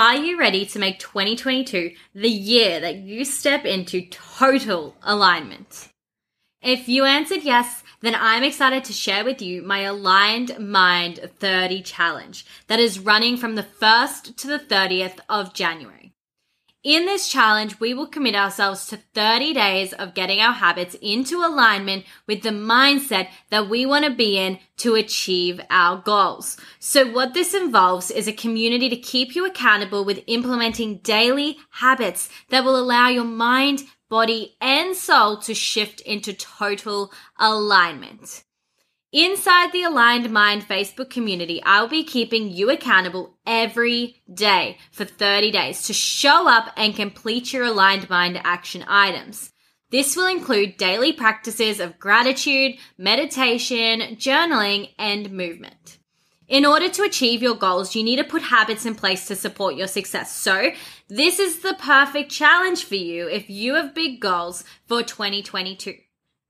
Are you ready to make 2022 the year that you step into total alignment? If you answered yes, then I'm excited to share with you my Aligned Mind 30 challenge that is running from the 1st to the 30th of January. In this challenge, we will commit ourselves to 30 days of getting our habits into alignment with the mindset that we want to be in to achieve our goals. So what this involves is a community to keep you accountable with implementing daily habits that will allow your mind, body, and soul to shift into total alignment. Inside the Aligned Mind Facebook community, I'll be keeping you accountable every day for 30 days to show up and complete your Aligned Mind action items. This will include daily practices of gratitude, meditation, journaling, and movement. In order to achieve your goals, you need to put habits in place to support your success. So, this is the perfect challenge for you if you have big goals for 2022.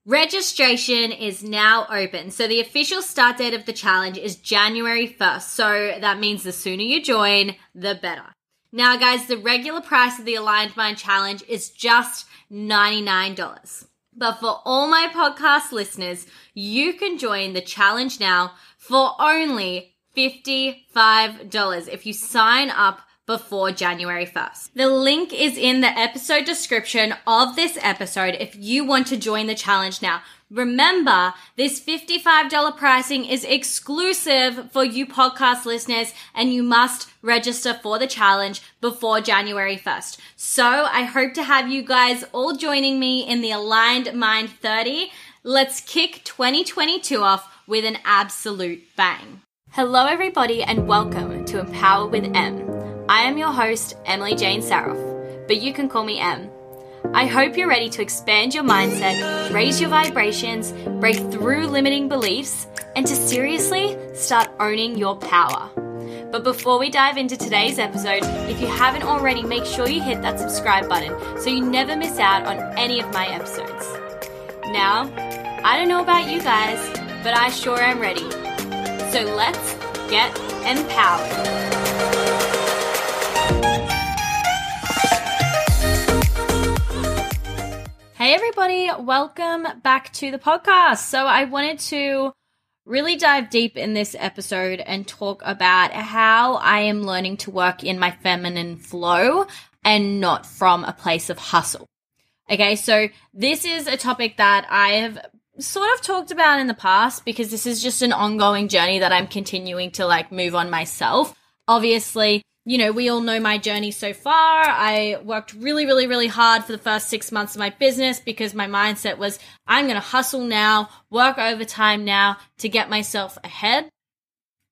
Registration is now open. So the official start date of the challenge is January 1st. So that means the sooner you join, the better. Now, guys, the regular price of the Aligned Mind Challenge is just $99. But for all my podcast listeners, you can join the challenge now for only $55 if you sign up before January 1st. The link is in the episode description of this episode if you want to join the challenge now. Remember, this $55 pricing is exclusive for you podcast listeners and you must register for the challenge before January 1st. So I hope to have you guys all joining me in the Aligned Mind 30. Let's kick 2022 off with an absolute bang. Hello everybody and welcome to Empower with M I am your host, Emily Jane Saroff, but you can call me Em. I hope you're ready to expand your mindset, raise your vibrations, break through limiting beliefs, and to seriously start owning your power. But before we dive into today's episode, if you haven't already, make sure you hit that subscribe button so you never miss out on any of my episodes. Now, I don't know about you guys, but I sure am ready. So let's get empowered. Hey, everybody, welcome back to the podcast. So, I wanted to really dive deep in this episode and talk about how I am learning to work in my feminine flow and not from a place of hustle. Okay, so this is a topic that I have sort of talked about in the past because this is just an ongoing journey that I'm continuing to like move on myself. Obviously, you know, we all know my journey so far. I worked really, really, really hard for the first six months of my business because my mindset was I'm going to hustle now, work overtime now to get myself ahead.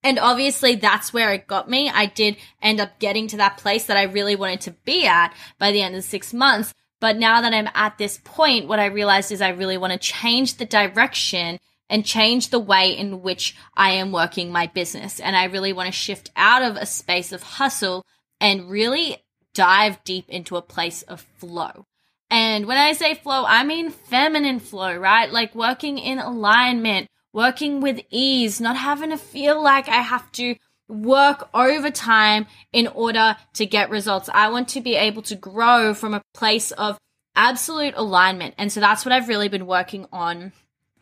And obviously that's where it got me. I did end up getting to that place that I really wanted to be at by the end of six months. But now that I'm at this point, what I realized is I really want to change the direction and change the way in which I am working my business. And I really want to shift out of a space of hustle and really dive deep into a place of flow. And when I say flow, I mean feminine flow, right? Like working in alignment, working with ease, not having to feel like I have to work overtime in order to get results. I want to be able to grow from a place of absolute alignment. And so that's what I've really been working on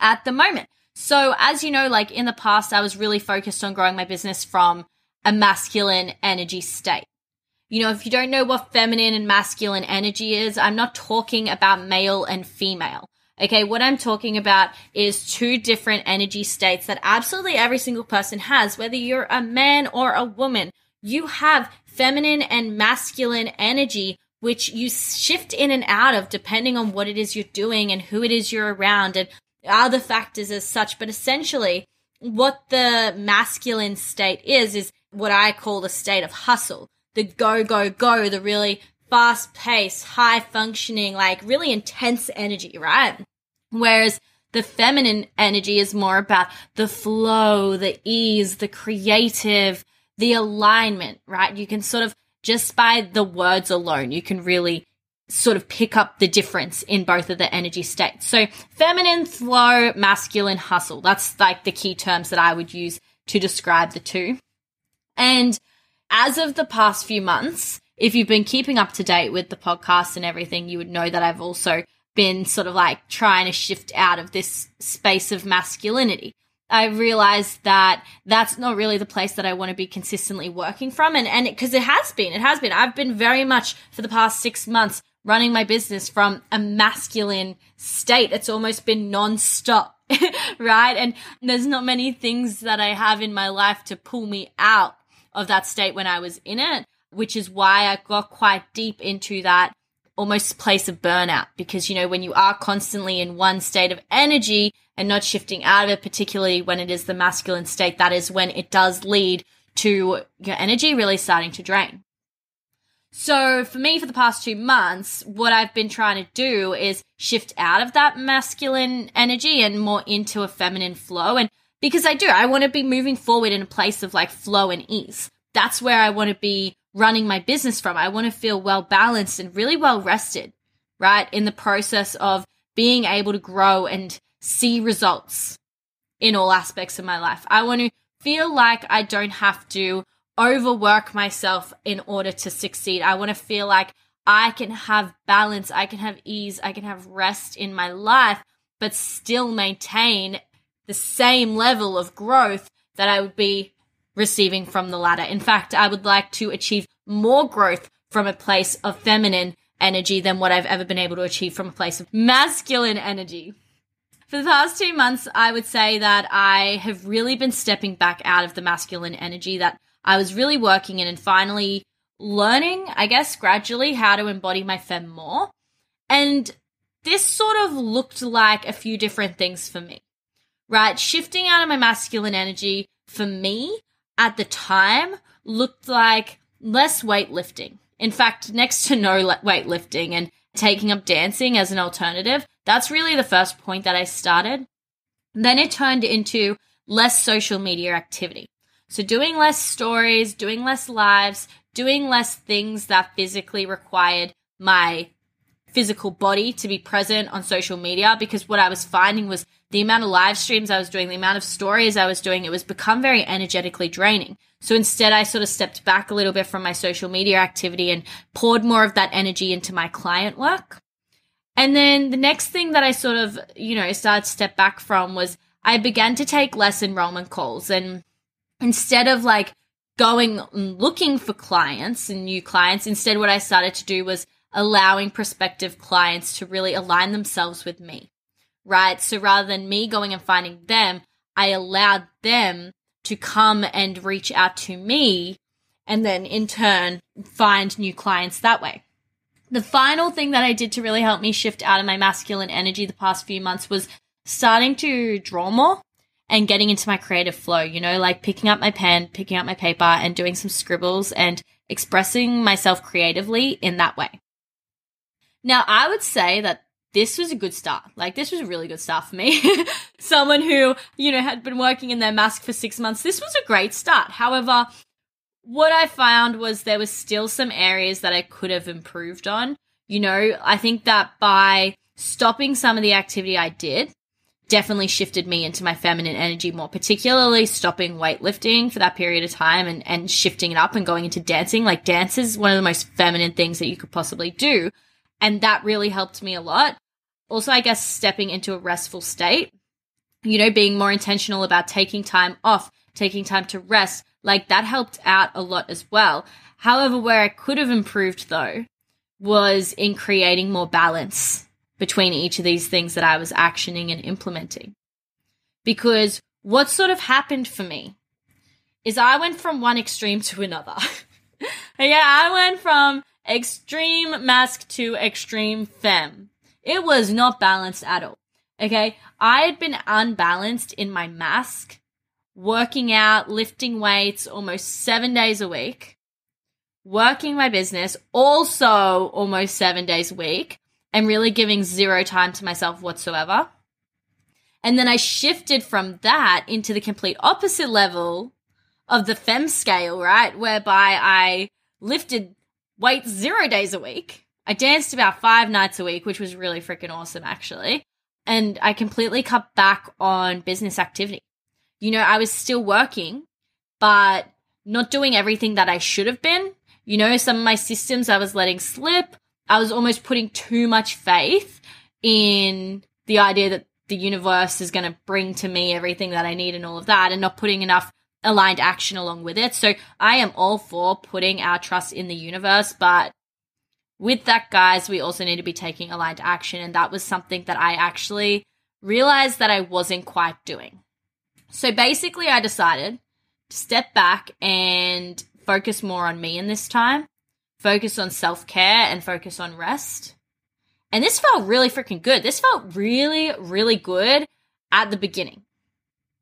at the moment. So, as you know, like in the past, I was really focused on growing my business from a masculine energy state. You know, if you don't know what feminine and masculine energy is, I'm not talking about male and female. Okay, what I'm talking about is two different energy states that absolutely every single person has, whether you're a man or a woman. You have feminine and masculine energy, which you shift in and out of depending on what it is you're doing and who it is you're around and other factors as such, but essentially what the masculine state is, is what I call the state of hustle. The go, go, go, the really fast paced, high functioning, like really intense energy, right? Whereas the feminine energy is more about the flow, the ease, the creative, the alignment, right? You can sort of just by the words alone, you can really sort of pick up the difference in both of the energy states. So feminine flow, masculine hustle. That's like the key terms that I would use to describe the two. And as of the past few months, if you've been keeping up to date with the podcast and everything, you would know that I've also been sort of like trying to shift out of this space of masculinity. I realized that that's not really the place that I want to be consistently working from. And, and because it, it has been, it has been, I've been very much for the past six months running my business from a masculine state. It's almost been nonstop. right. And there's not many things that I have in my life to pull me out of that state when I was in it, which is why I got quite deep into that almost place of burnout because, you know, when you are constantly in one state of energy and not shifting out of it, particularly when it is the masculine state, that is when it does lead to your energy really starting to drain. So for me, for the past two months, what I've been trying to do is shift out of that masculine energy and more into a feminine flow. And because I do, I want to be moving forward in a place of like flow and ease. That's where I want to be running my business from. I want to feel well balanced and really well rested, right? In the process of being able to grow and see results in all aspects of my life. I want to feel like I don't have to overwork myself in order to succeed. I want to feel like I can have balance, I can have ease, I can have rest in my life, but still maintain the same level of growth that I would be receiving from the ladder. In fact, I would like to achieve more growth from a place of feminine energy than what I've ever been able to achieve from a place of masculine energy. For the past two months, I would say that I have really been stepping back out of the masculine energy that I was really working in and finally learning, I guess, gradually how to embody my fem more. And this sort of looked like a few different things for me, right? Shifting out of my masculine energy for me at the time looked like less weightlifting. In fact, next to no weightlifting and taking up dancing as an alternative. That's really the first point that I started. Then it turned into less social media activity. So doing less stories, doing less lives, doing less things that physically required my physical body to be present on social media because what I was finding was the amount of live streams I was doing, the amount of stories I was doing, it was become very energetically draining. So instead, I sort of stepped back a little bit from my social media activity and poured more of that energy into my client work. And then the next thing that I sort of, you know, started to step back from was I began to take less enrollment calls. And instead of like going looking for clients and new clients, instead, what I started to do was allowing prospective clients to really align themselves with me right? So rather than me going and finding them, I allowed them to come and reach out to me and then in turn find new clients that way. The final thing that I did to really help me shift out of my masculine energy the past few months was starting to draw more and getting into my creative flow, you know, like picking up my pen, picking up my paper and doing some scribbles and expressing myself creatively in that way. Now, I would say that this was a good start. Like this was a really good start for me. Someone who, you know, had been working in their mask for six months. This was a great start. However, what I found was there was still some areas that I could have improved on. You know, I think that by stopping some of the activity I did, definitely shifted me into my feminine energy more, particularly stopping weightlifting for that period of time and, and shifting it up and going into dancing. Like dance is one of the most feminine things that you could possibly do. And that really helped me a lot also, I guess, stepping into a restful state, you know, being more intentional about taking time off, taking time to rest, like that helped out a lot as well. However, where I could have improved though was in creating more balance between each of these things that I was actioning and implementing. Because what sort of happened for me is I went from one extreme to another. yeah, I went from extreme mask to extreme fem. It was not balanced at all. Okay. I had been unbalanced in my mask, working out, lifting weights almost seven days a week, working my business also almost seven days a week, and really giving zero time to myself whatsoever. And then I shifted from that into the complete opposite level of the fem scale, right? Whereby I lifted weights zero days a week I danced about five nights a week, which was really freaking awesome, actually. And I completely cut back on business activity. You know, I was still working, but not doing everything that I should have been. You know, some of my systems I was letting slip. I was almost putting too much faith in the idea that the universe is going to bring to me everything that I need and all of that, and not putting enough aligned action along with it. So I am all for putting our trust in the universe, but with that, guys, we also need to be taking aligned action. And that was something that I actually realized that I wasn't quite doing. So basically, I decided to step back and focus more on me in this time, focus on self care and focus on rest. And this felt really freaking good. This felt really, really good at the beginning.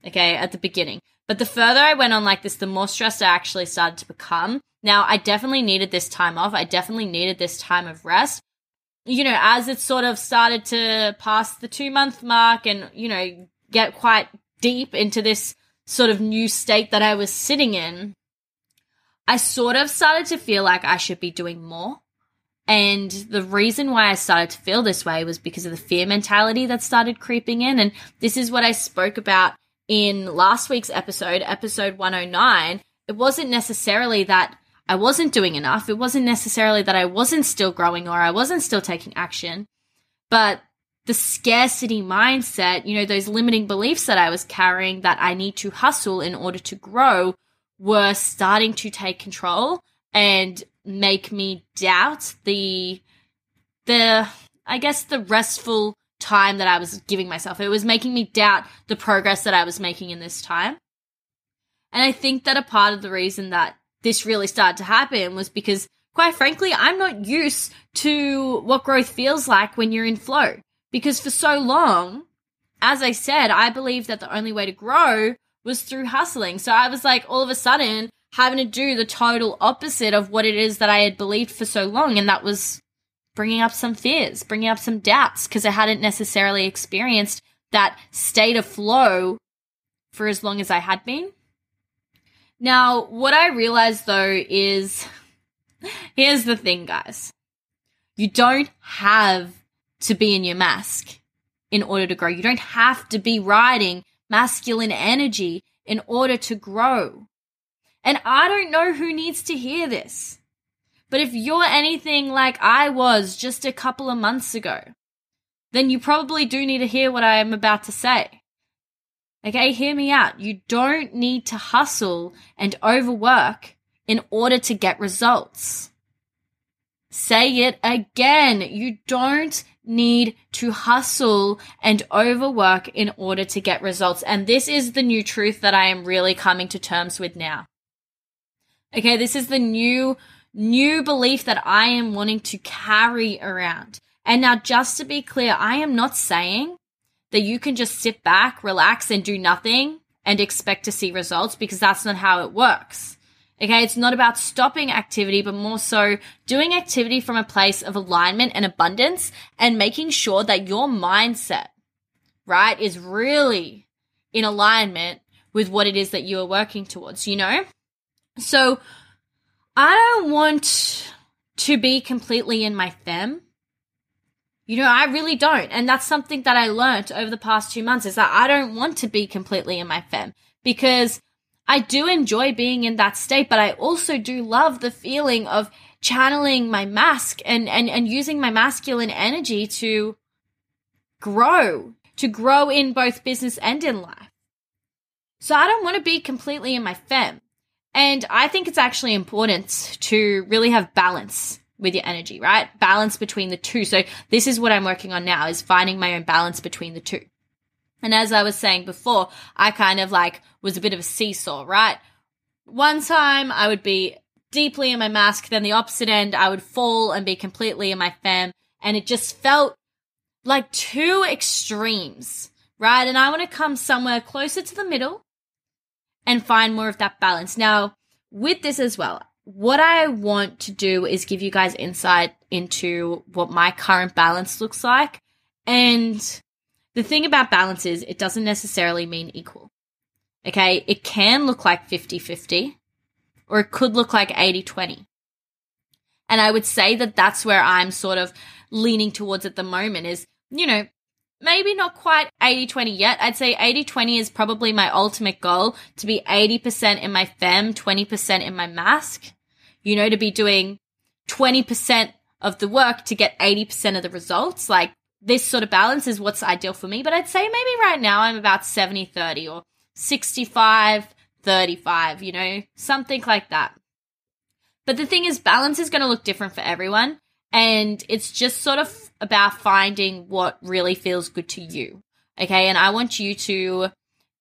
Okay, at the beginning. But the further I went on like this, the more stressed I actually started to become. Now, I definitely needed this time off. I definitely needed this time of rest. You know, as it sort of started to pass the two month mark and, you know, get quite deep into this sort of new state that I was sitting in, I sort of started to feel like I should be doing more. And the reason why I started to feel this way was because of the fear mentality that started creeping in. And this is what I spoke about in last week's episode, episode 109. It wasn't necessarily that I wasn't doing enough. It wasn't necessarily that I wasn't still growing or I wasn't still taking action, but the scarcity mindset, you know, those limiting beliefs that I was carrying that I need to hustle in order to grow were starting to take control and make me doubt the the I guess the restful time that I was giving myself. It was making me doubt the progress that I was making in this time. And I think that a part of the reason that this really started to happen was because quite frankly, I'm not used to what growth feels like when you're in flow. Because for so long, as I said, I believed that the only way to grow was through hustling. So I was like, all of a sudden, having to do the total opposite of what it is that I had believed for so long. And that was bringing up some fears, bringing up some doubts, because I hadn't necessarily experienced that state of flow for as long as I had been. Now, what I realized though is here's the thing, guys. You don't have to be in your mask in order to grow. You don't have to be riding masculine energy in order to grow. And I don't know who needs to hear this. But if you're anything like I was just a couple of months ago, then you probably do need to hear what I am about to say. Okay, hear me out. You don't need to hustle and overwork in order to get results. Say it again. You don't need to hustle and overwork in order to get results. And this is the new truth that I am really coming to terms with now. Okay, this is the new, new belief that I am wanting to carry around. And now, just to be clear, I am not saying that you can just sit back, relax, and do nothing and expect to see results because that's not how it works. Okay, it's not about stopping activity, but more so doing activity from a place of alignment and abundance and making sure that your mindset, right, is really in alignment with what it is that you are working towards, you know? So I don't want to be completely in my fem you know, I really don't. And that's something that I learned over the past two months is that I don't want to be completely in my fem because I do enjoy being in that state, but I also do love the feeling of channeling my mask and, and, and using my masculine energy to grow, to grow in both business and in life. So I don't want to be completely in my fem. And I think it's actually important to really have balance with your energy, right? Balance between the two. So this is what I'm working on now is finding my own balance between the two. And as I was saying before, I kind of like was a bit of a seesaw, right? One time I would be deeply in my mask, then the opposite end, I would fall and be completely in my fem. And it just felt like two extremes, right? And I want to come somewhere closer to the middle and find more of that balance. Now, with this as well, what I want to do is give you guys insight into what my current balance looks like. And the thing about balance is it doesn't necessarily mean equal. Okay. It can look like 50 50 or it could look like 80 20. And I would say that that's where I'm sort of leaning towards at the moment is, you know, maybe not quite 80 20 yet. I'd say 80 20 is probably my ultimate goal to be 80% in my fem, 20% in my mask, You know, to be doing 20% of the work to get 80% of the results. Like this sort of balance is what's ideal for me. But I'd say maybe right now I'm about 70 30 or 65 35, you know, something like that. But the thing is, balance is going to look different for everyone. And it's just sort of about finding what really feels good to you. Okay. And I want you to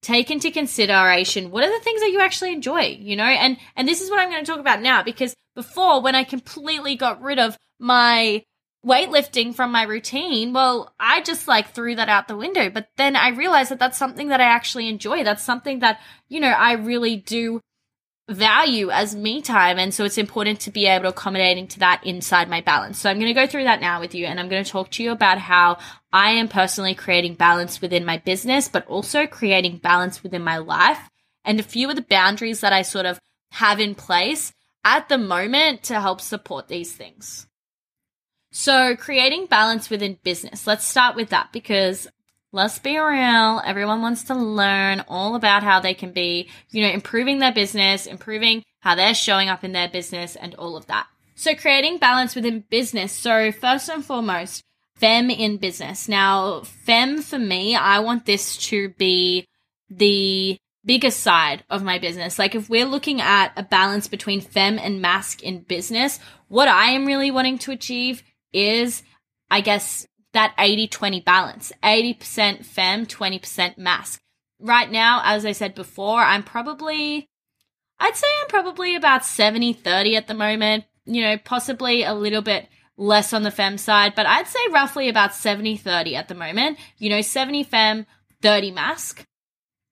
take into consideration what are the things that you actually enjoy, you know? And, and this is what I'm going to talk about now because before when I completely got rid of my weightlifting from my routine, well, I just like threw that out the window. But then I realized that that's something that I actually enjoy. That's something that, you know, I really do value as me time. And so it's important to be able to accommodate into that inside my balance. So I'm going to go through that now with you and I'm going to talk to you about how I am personally creating balance within my business, but also creating balance within my life and a few of the boundaries that I sort of have in place at the moment to help support these things. So creating balance within business. Let's start with that because let's be real. Everyone wants to learn all about how they can be, you know, improving their business, improving how they're showing up in their business and all of that. So creating balance within business. So first and foremost, fem in business. Now, fem for me, I want this to be the biggest side of my business. Like if we're looking at a balance between fem and mask in business, what I am really wanting to achieve is, I guess, that 80 20 balance 80% fem, 20% mask. Right now, as I said before, I'm probably, I'd say I'm probably about 70 30 at the moment, you know, possibly a little bit less on the fem side, but I'd say roughly about 70 30 at the moment, you know, 70 fem, 30 mask.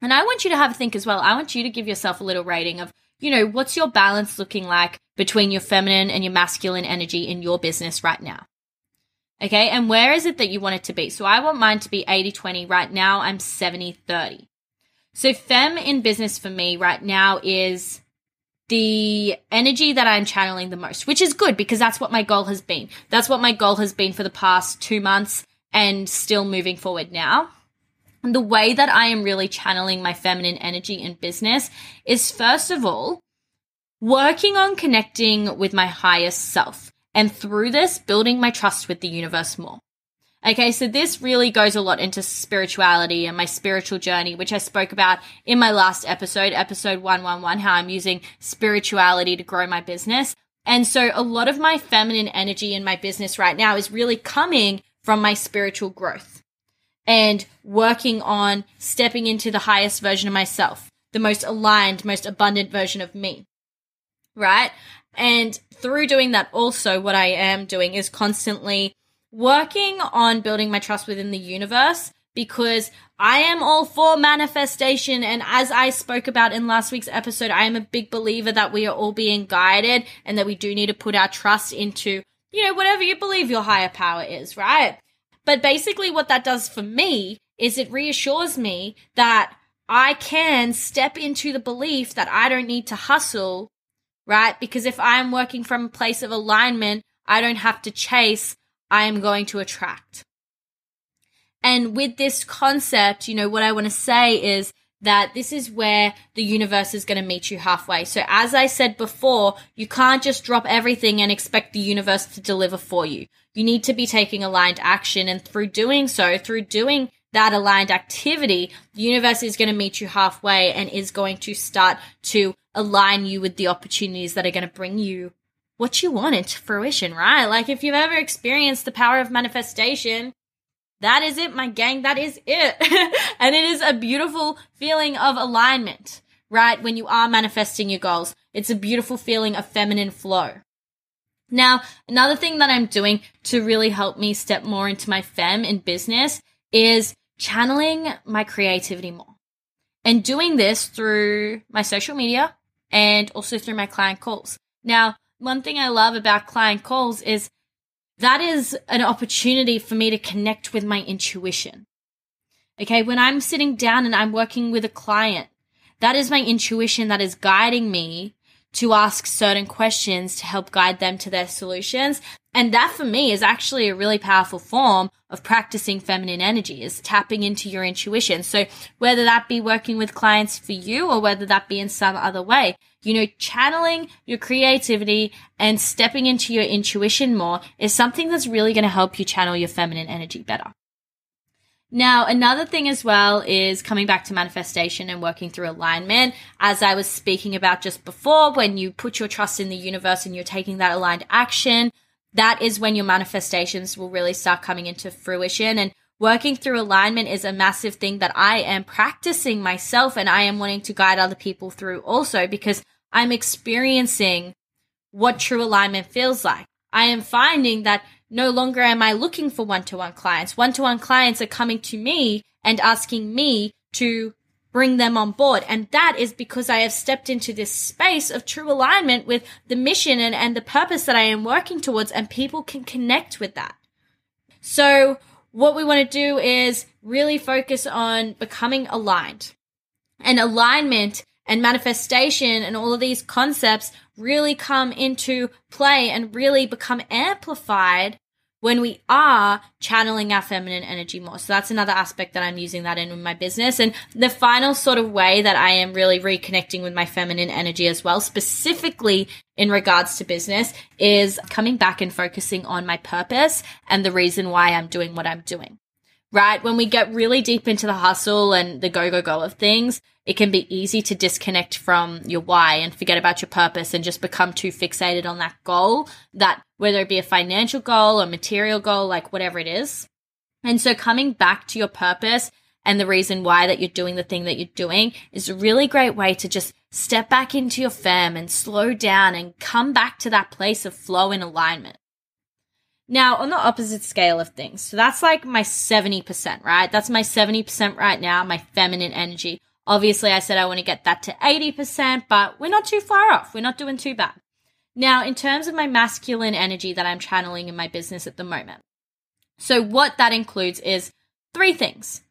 And I want you to have a think as well. I want you to give yourself a little rating of, you know, what's your balance looking like between your feminine and your masculine energy in your business right now? Okay. And where is it that you want it to be? So I want mine to be 80 20. Right now, I'm 70 30. So fem in business for me right now is the energy that I'm channeling the most, which is good because that's what my goal has been. That's what my goal has been for the past two months and still moving forward now. And the way that I am really channeling my feminine energy in business is first of all, working on connecting with my highest self. And through this, building my trust with the universe more. Okay, so this really goes a lot into spirituality and my spiritual journey, which I spoke about in my last episode, episode 111, how I'm using spirituality to grow my business. And so a lot of my feminine energy in my business right now is really coming from my spiritual growth and working on stepping into the highest version of myself, the most aligned, most abundant version of me. Right? And through doing that, also, what I am doing is constantly working on building my trust within the universe because I am all for manifestation. And as I spoke about in last week's episode, I am a big believer that we are all being guided and that we do need to put our trust into, you know, whatever you believe your higher power is, right? But basically, what that does for me is it reassures me that I can step into the belief that I don't need to hustle right? Because if I'm working from a place of alignment, I don't have to chase, I am going to attract. And with this concept, you know, what I want to say is that this is where the universe is going to meet you halfway. So as I said before, you can't just drop everything and expect the universe to deliver for you. You need to be taking aligned action. And through doing so, through doing that aligned activity, the universe is going to meet you halfway and is going to start to align you with the opportunities that are going to bring you what you want into fruition, right? Like if you've ever experienced the power of manifestation, that is it, my gang. That is it. and it is a beautiful feeling of alignment, right? When you are manifesting your goals, it's a beautiful feeling of feminine flow. Now, another thing that I'm doing to really help me step more into my fem in business is channeling my creativity more and doing this through my social media and also through my client calls. Now, one thing I love about client calls is that is an opportunity for me to connect with my intuition. Okay. When I'm sitting down and I'm working with a client, that is my intuition that is guiding me to ask certain questions to help guide them to their solutions. And that for me is actually a really powerful form of practicing feminine energy is tapping into your intuition. So whether that be working with clients for you or whether that be in some other way, you know, channeling your creativity and stepping into your intuition more is something that's really going to help you channel your feminine energy better. Now, another thing as well is coming back to manifestation and working through alignment. As I was speaking about just before, when you put your trust in the universe and you're taking that aligned action, that is when your manifestations will really start coming into fruition. And working through alignment is a massive thing that I am practicing myself and I am wanting to guide other people through also because I'm experiencing what true alignment feels like. I am finding that no longer am I looking for one to one clients. One to one clients are coming to me and asking me to bring them on board. And that is because I have stepped into this space of true alignment with the mission and, and the purpose that I am working towards, and people can connect with that. So, what we want to do is really focus on becoming aligned. And alignment and manifestation and all of these concepts really come into play and really become amplified when we are channeling our feminine energy more. So that's another aspect that I'm using that in my business. And the final sort of way that I am really reconnecting with my feminine energy as well, specifically in regards to business, is coming back and focusing on my purpose and the reason why I'm doing what I'm doing right? When we get really deep into the hustle and the go, go, go of things, it can be easy to disconnect from your why and forget about your purpose and just become too fixated on that goal that whether it be a financial goal or material goal, like whatever it is. And so coming back to your purpose and the reason why that you're doing the thing that you're doing is a really great way to just step back into your fem and slow down and come back to that place of flow and alignment. Now, on the opposite scale of things, so that's like my 70%, right? That's my 70% right now, my feminine energy. Obviously, I said I want to get that to 80%, but we're not too far off. We're not doing too bad. Now, in terms of my masculine energy that I'm channeling in my business at the moment. So, what that includes is three things.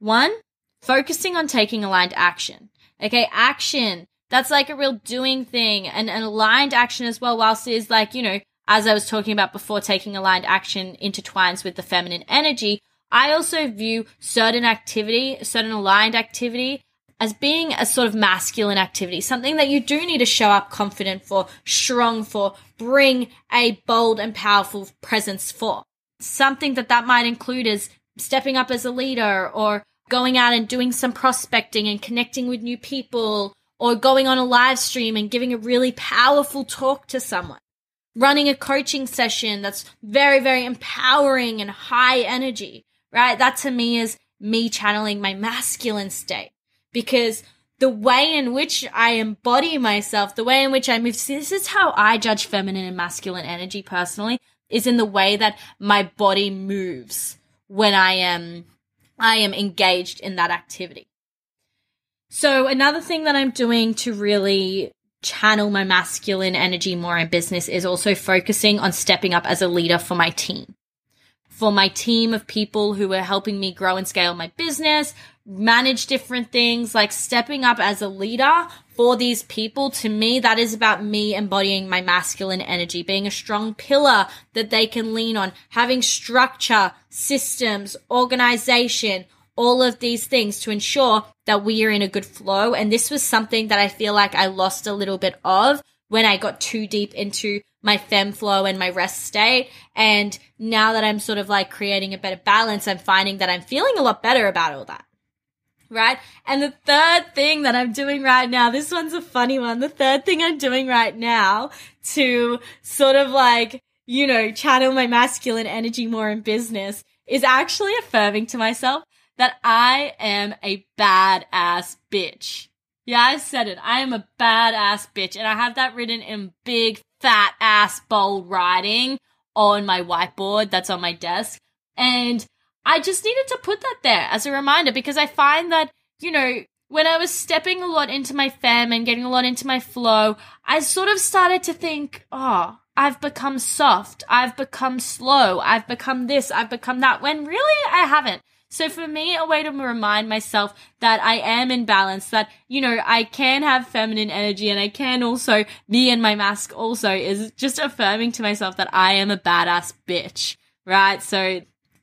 One, focusing on taking aligned action. Okay, action. That's like a real doing thing and an aligned action as well, whilst it is like, you know, as I was talking about before, taking aligned action intertwines with the feminine energy. I also view certain activity, certain aligned activity as being a sort of masculine activity, something that you do need to show up confident for, strong for, bring a bold and powerful presence for. Something that that might include is stepping up as a leader or going out and doing some prospecting and connecting with new people or going on a live stream and giving a really powerful talk to someone running a coaching session that's very, very empowering and high energy, right? That to me is me channeling my masculine state because the way in which I embody myself, the way in which I move, this is how I judge feminine and masculine energy personally, is in the way that my body moves when I am, I am engaged in that activity. So another thing that I'm doing to really channel my masculine energy more in business is also focusing on stepping up as a leader for my team. For my team of people who are helping me grow and scale my business, manage different things, like stepping up as a leader for these people. To me, that is about me embodying my masculine energy, being a strong pillar that they can lean on, having structure, systems, organization, all of these things to ensure that we are in a good flow. And this was something that I feel like I lost a little bit of when I got too deep into my fem flow and my rest state. And now that I'm sort of like creating a better balance, I'm finding that I'm feeling a lot better about all that. Right. And the third thing that I'm doing right now, this one's a funny one. The third thing I'm doing right now to sort of like, you know, channel my masculine energy more in business is actually affirming to myself that I am a badass bitch. Yeah, I said it. I am a badass bitch. And I have that written in big, fat ass, bold writing on my whiteboard that's on my desk. And I just needed to put that there as a reminder because I find that, you know, when I was stepping a lot into my fem and getting a lot into my flow, I sort of started to think, oh, I've become soft. I've become slow. I've become this. I've become that. When really I haven't So for me, a way to remind myself that I am in balance, that, you know, I can have feminine energy and I can also be in my mask also is just affirming to myself that I am a badass bitch, right? So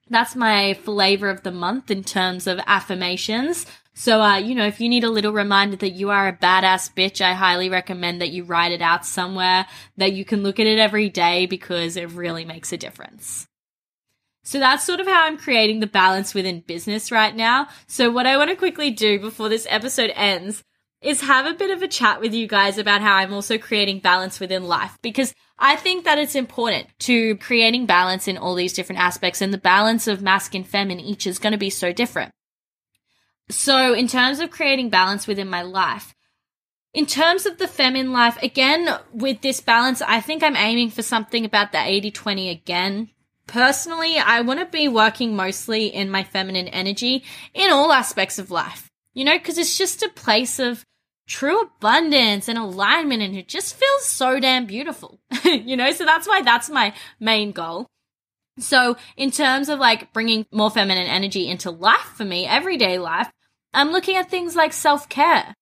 that's my flavor of the month in terms of affirmations. So, uh, you know, if you need a little reminder that you are a badass bitch, I highly recommend that you write it out somewhere that you can look at it every day because it really makes a difference. So that's sort of how I'm creating the balance within business right now. So what I want to quickly do before this episode ends is have a bit of a chat with you guys about how I'm also creating balance within life because I think that it's important to creating balance in all these different aspects and the balance of masculine and feminine each is going to be so different. So, in terms of creating balance within my life, in terms of the feminine life, again, with this balance, I think I'm aiming for something about the 80 20 again. Personally, I want to be working mostly in my feminine energy in all aspects of life, you know, because it's just a place of true abundance and alignment and it just feels so damn beautiful, you know, so that's why that's my main goal. So, in terms of like bringing more feminine energy into life for me, everyday life, I'm looking at things like self care,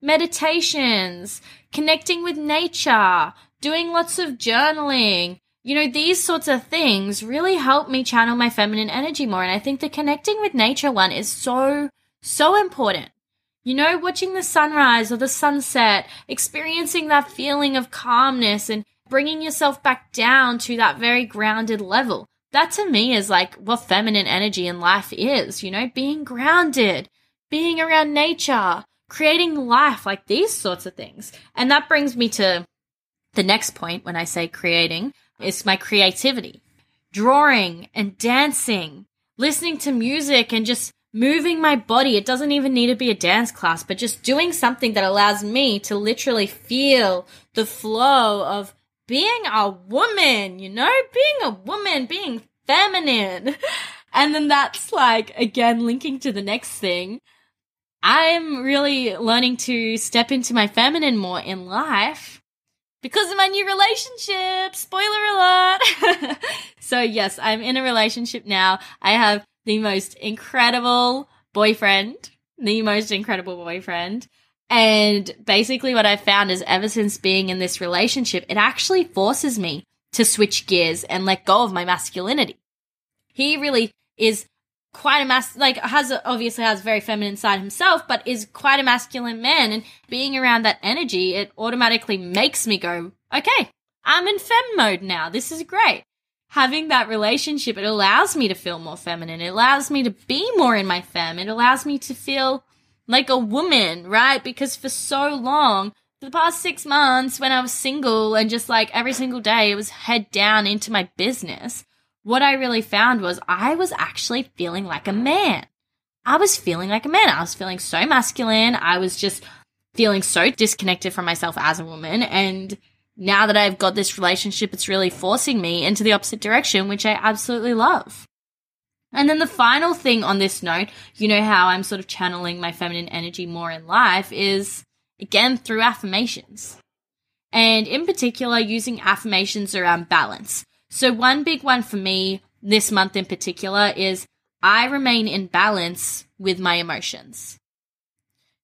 meditations, connecting with nature, doing lots of journaling. You know, these sorts of things really help me channel my feminine energy more. And I think the connecting with nature one is so, so important. You know, watching the sunrise or the sunset, experiencing that feeling of calmness and bringing yourself back down to that very grounded level. That to me is like what feminine energy in life is, you know, being grounded, being around nature, creating life, like these sorts of things. And that brings me to the next point when I say creating is my creativity. Drawing and dancing, listening to music and just moving my body. It doesn't even need to be a dance class, but just doing something that allows me to literally feel the flow of being a woman, you know, being a woman, being feminine. And then that's like, again, linking to the next thing. I'm really learning to step into my feminine more in life because of my new relationship. Spoiler alert. so yes, I'm in a relationship now. I have the most incredible boyfriend, the most incredible boyfriend. And basically what I've found is ever since being in this relationship, it actually forces me to switch gears and let go of my masculinity. He really is quite a mas like has a, obviously has very feminine side himself, but is quite a masculine man. And being around that energy, it automatically makes me go, okay, I'm in fem mode now. This is great. Having that relationship, it allows me to feel more feminine. It allows me to be more in my fem. It allows me to feel like a woman, right? Because for so long, for the past six months when I was single and just like every single day it was head down into my business, what I really found was I was actually feeling like a man. I was feeling like a man. I was feeling so masculine. I was just feeling so disconnected from myself as a woman. And now that I've got this relationship, it's really forcing me into the opposite direction, which I absolutely love. And then the final thing on this note, you know how I'm sort of channeling my feminine energy more in life is again through affirmations. And in particular, using affirmations around balance. So one big one for me this month in particular is I remain in balance with my emotions.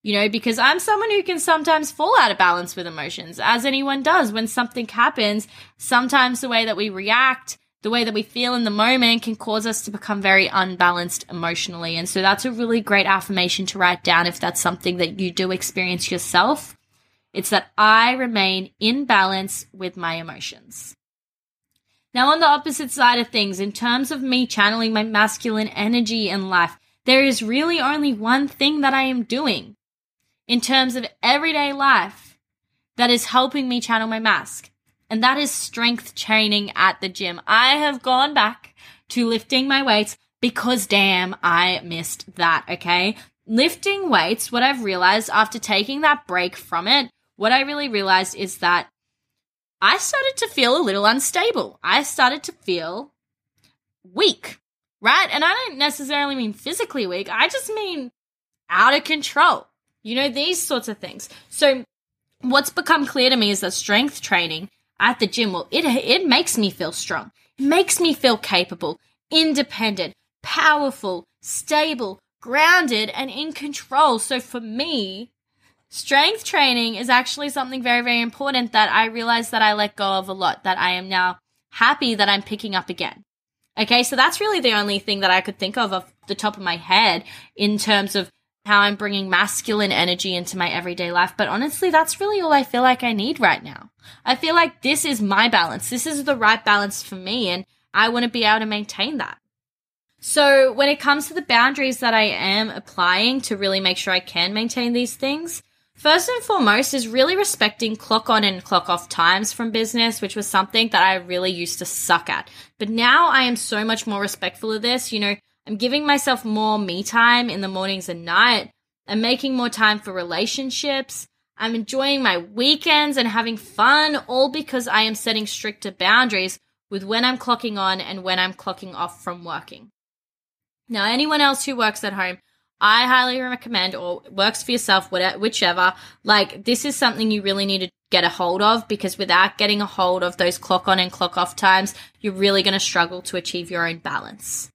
You know, because I'm someone who can sometimes fall out of balance with emotions, as anyone does when something happens. Sometimes the way that we react the way that we feel in the moment can cause us to become very unbalanced emotionally. And so that's a really great affirmation to write down if that's something that you do experience yourself. It's that I remain in balance with my emotions. Now, on the opposite side of things, in terms of me channeling my masculine energy in life, there is really only one thing that I am doing in terms of everyday life that is helping me channel my mask and that is strength training at the gym. I have gone back to lifting my weights because damn, I missed that, okay? Lifting weights, what I've realized after taking that break from it, what I really realized is that I started to feel a little unstable. I started to feel weak, right? And I don't necessarily mean physically weak, I just mean out of control. You know, these sorts of things. So, what's become clear to me is that strength training at the gym, well, it, it makes me feel strong. It makes me feel capable, independent, powerful, stable, grounded, and in control. So for me, strength training is actually something very, very important that I realize that I let go of a lot, that I am now happy that I'm picking up again. Okay, so that's really the only thing that I could think of off the top of my head in terms of how I'm bringing masculine energy into my everyday life. But honestly, that's really all I feel like I need right now. I feel like this is my balance. This is the right balance for me, and I want to be able to maintain that. So, when it comes to the boundaries that I am applying to really make sure I can maintain these things, First and foremost is really respecting clock on and clock off times from business, which was something that I really used to suck at. But now I am so much more respectful of this. You know, I'm giving myself more me time in the mornings and night. I'm making more time for relationships. I'm enjoying my weekends and having fun, all because I am setting stricter boundaries with when I'm clocking on and when I'm clocking off from working. Now, anyone else who works at home, I highly recommend, or works for yourself, whatever, whichever. Like, this is something you really need to get a hold of because without getting a hold of those clock on and clock off times, you're really going to struggle to achieve your own balance.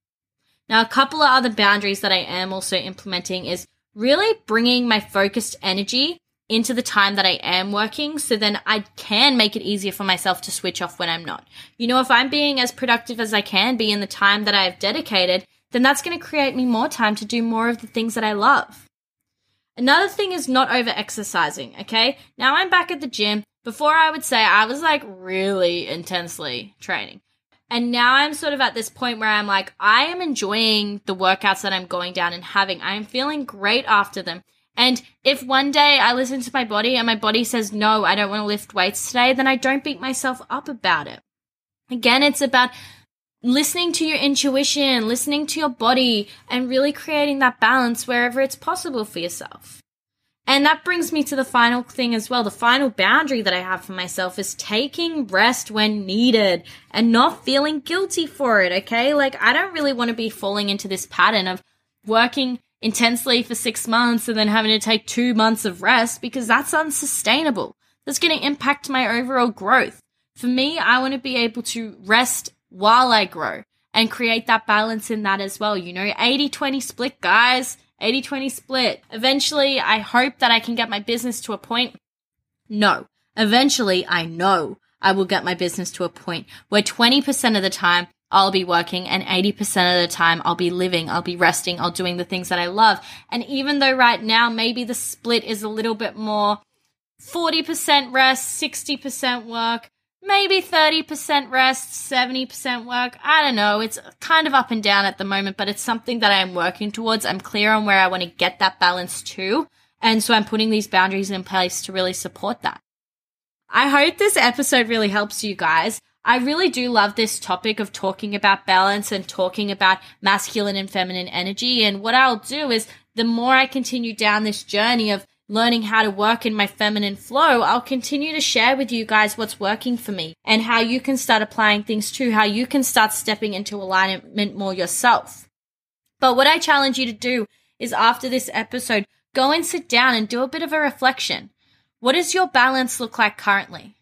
Now, a couple of other boundaries that I am also implementing is really bringing my focused energy into the time that I am working so then I can make it easier for myself to switch off when I'm not. You know, if I'm being as productive as I can be in the time that I've dedicated, then that's going to create me more time to do more of the things that I love. Another thing is not over exercising, okay? Now I'm back at the gym. Before I would say I was like really intensely training. And now I'm sort of at this point where I'm like, I am enjoying the workouts that I'm going down and having. I am feeling great after them. And if one day I listen to my body and my body says, no, I don't want to lift weights today, then I don't beat myself up about it. Again, it's about listening to your intuition, listening to your body, and really creating that balance wherever it's possible for yourself. And that brings me to the final thing as well. The final boundary that I have for myself is taking rest when needed and not feeling guilty for it. Okay. Like I don't really want to be falling into this pattern of working intensely for six months and then having to take two months of rest because that's unsustainable. That's going to impact my overall growth. For me, I want to be able to rest while I grow and create that balance in that as well. You know, 80 20 split, guys, 80 20 split. Eventually, I hope that I can get my business to a point. No, eventually, I know I will get my business to a point where 20% of the time I'll be working and 80% of the time I'll be living, I'll be resting, I'll doing the things that I love. And even though right now maybe the split is a little bit more 40% rest, 60% work, maybe 30% rest, 70% work. I don't know. It's kind of up and down at the moment, but it's something that I'm working towards. I'm clear on where I want to get that balance to. And so I'm putting these boundaries in place to really support that. I hope this episode really helps you guys. I really do love this topic of talking about balance and talking about masculine and feminine energy. And what I'll do is the more I continue down this journey of learning how to work in my feminine flow, I'll continue to share with you guys what's working for me and how you can start applying things too, how you can start stepping into alignment more yourself. But what I challenge you to do is after this episode, go and sit down and do a bit of a reflection. What does your balance look like currently?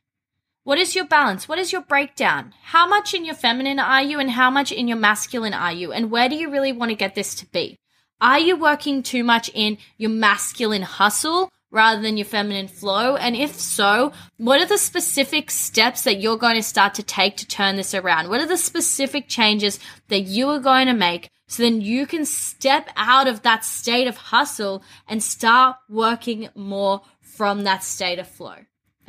What is your balance? What is your breakdown? How much in your feminine are you and how much in your masculine are you? And where do you really want to get this to be? Are you working too much in your masculine hustle rather than your feminine flow? And if so, what are the specific steps that you're going to start to take to turn this around? What are the specific changes that you are going to make so then you can step out of that state of hustle and start working more from that state of flow?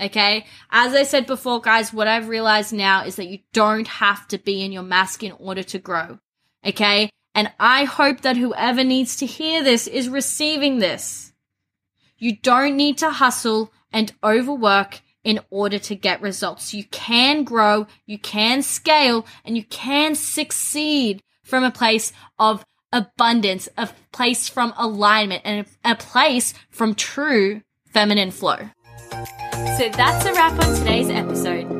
Okay. As I said before, guys, what I've realized now is that you don't have to be in your mask in order to grow. Okay. And I hope that whoever needs to hear this is receiving this. You don't need to hustle and overwork in order to get results. You can grow, you can scale, and you can succeed from a place of abundance, a place from alignment, and a place from true feminine flow. So that's a wrap on today's episode.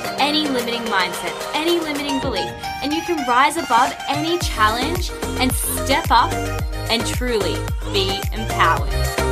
any limiting mindset, any limiting belief, and you can rise above any challenge and step up and truly be empowered.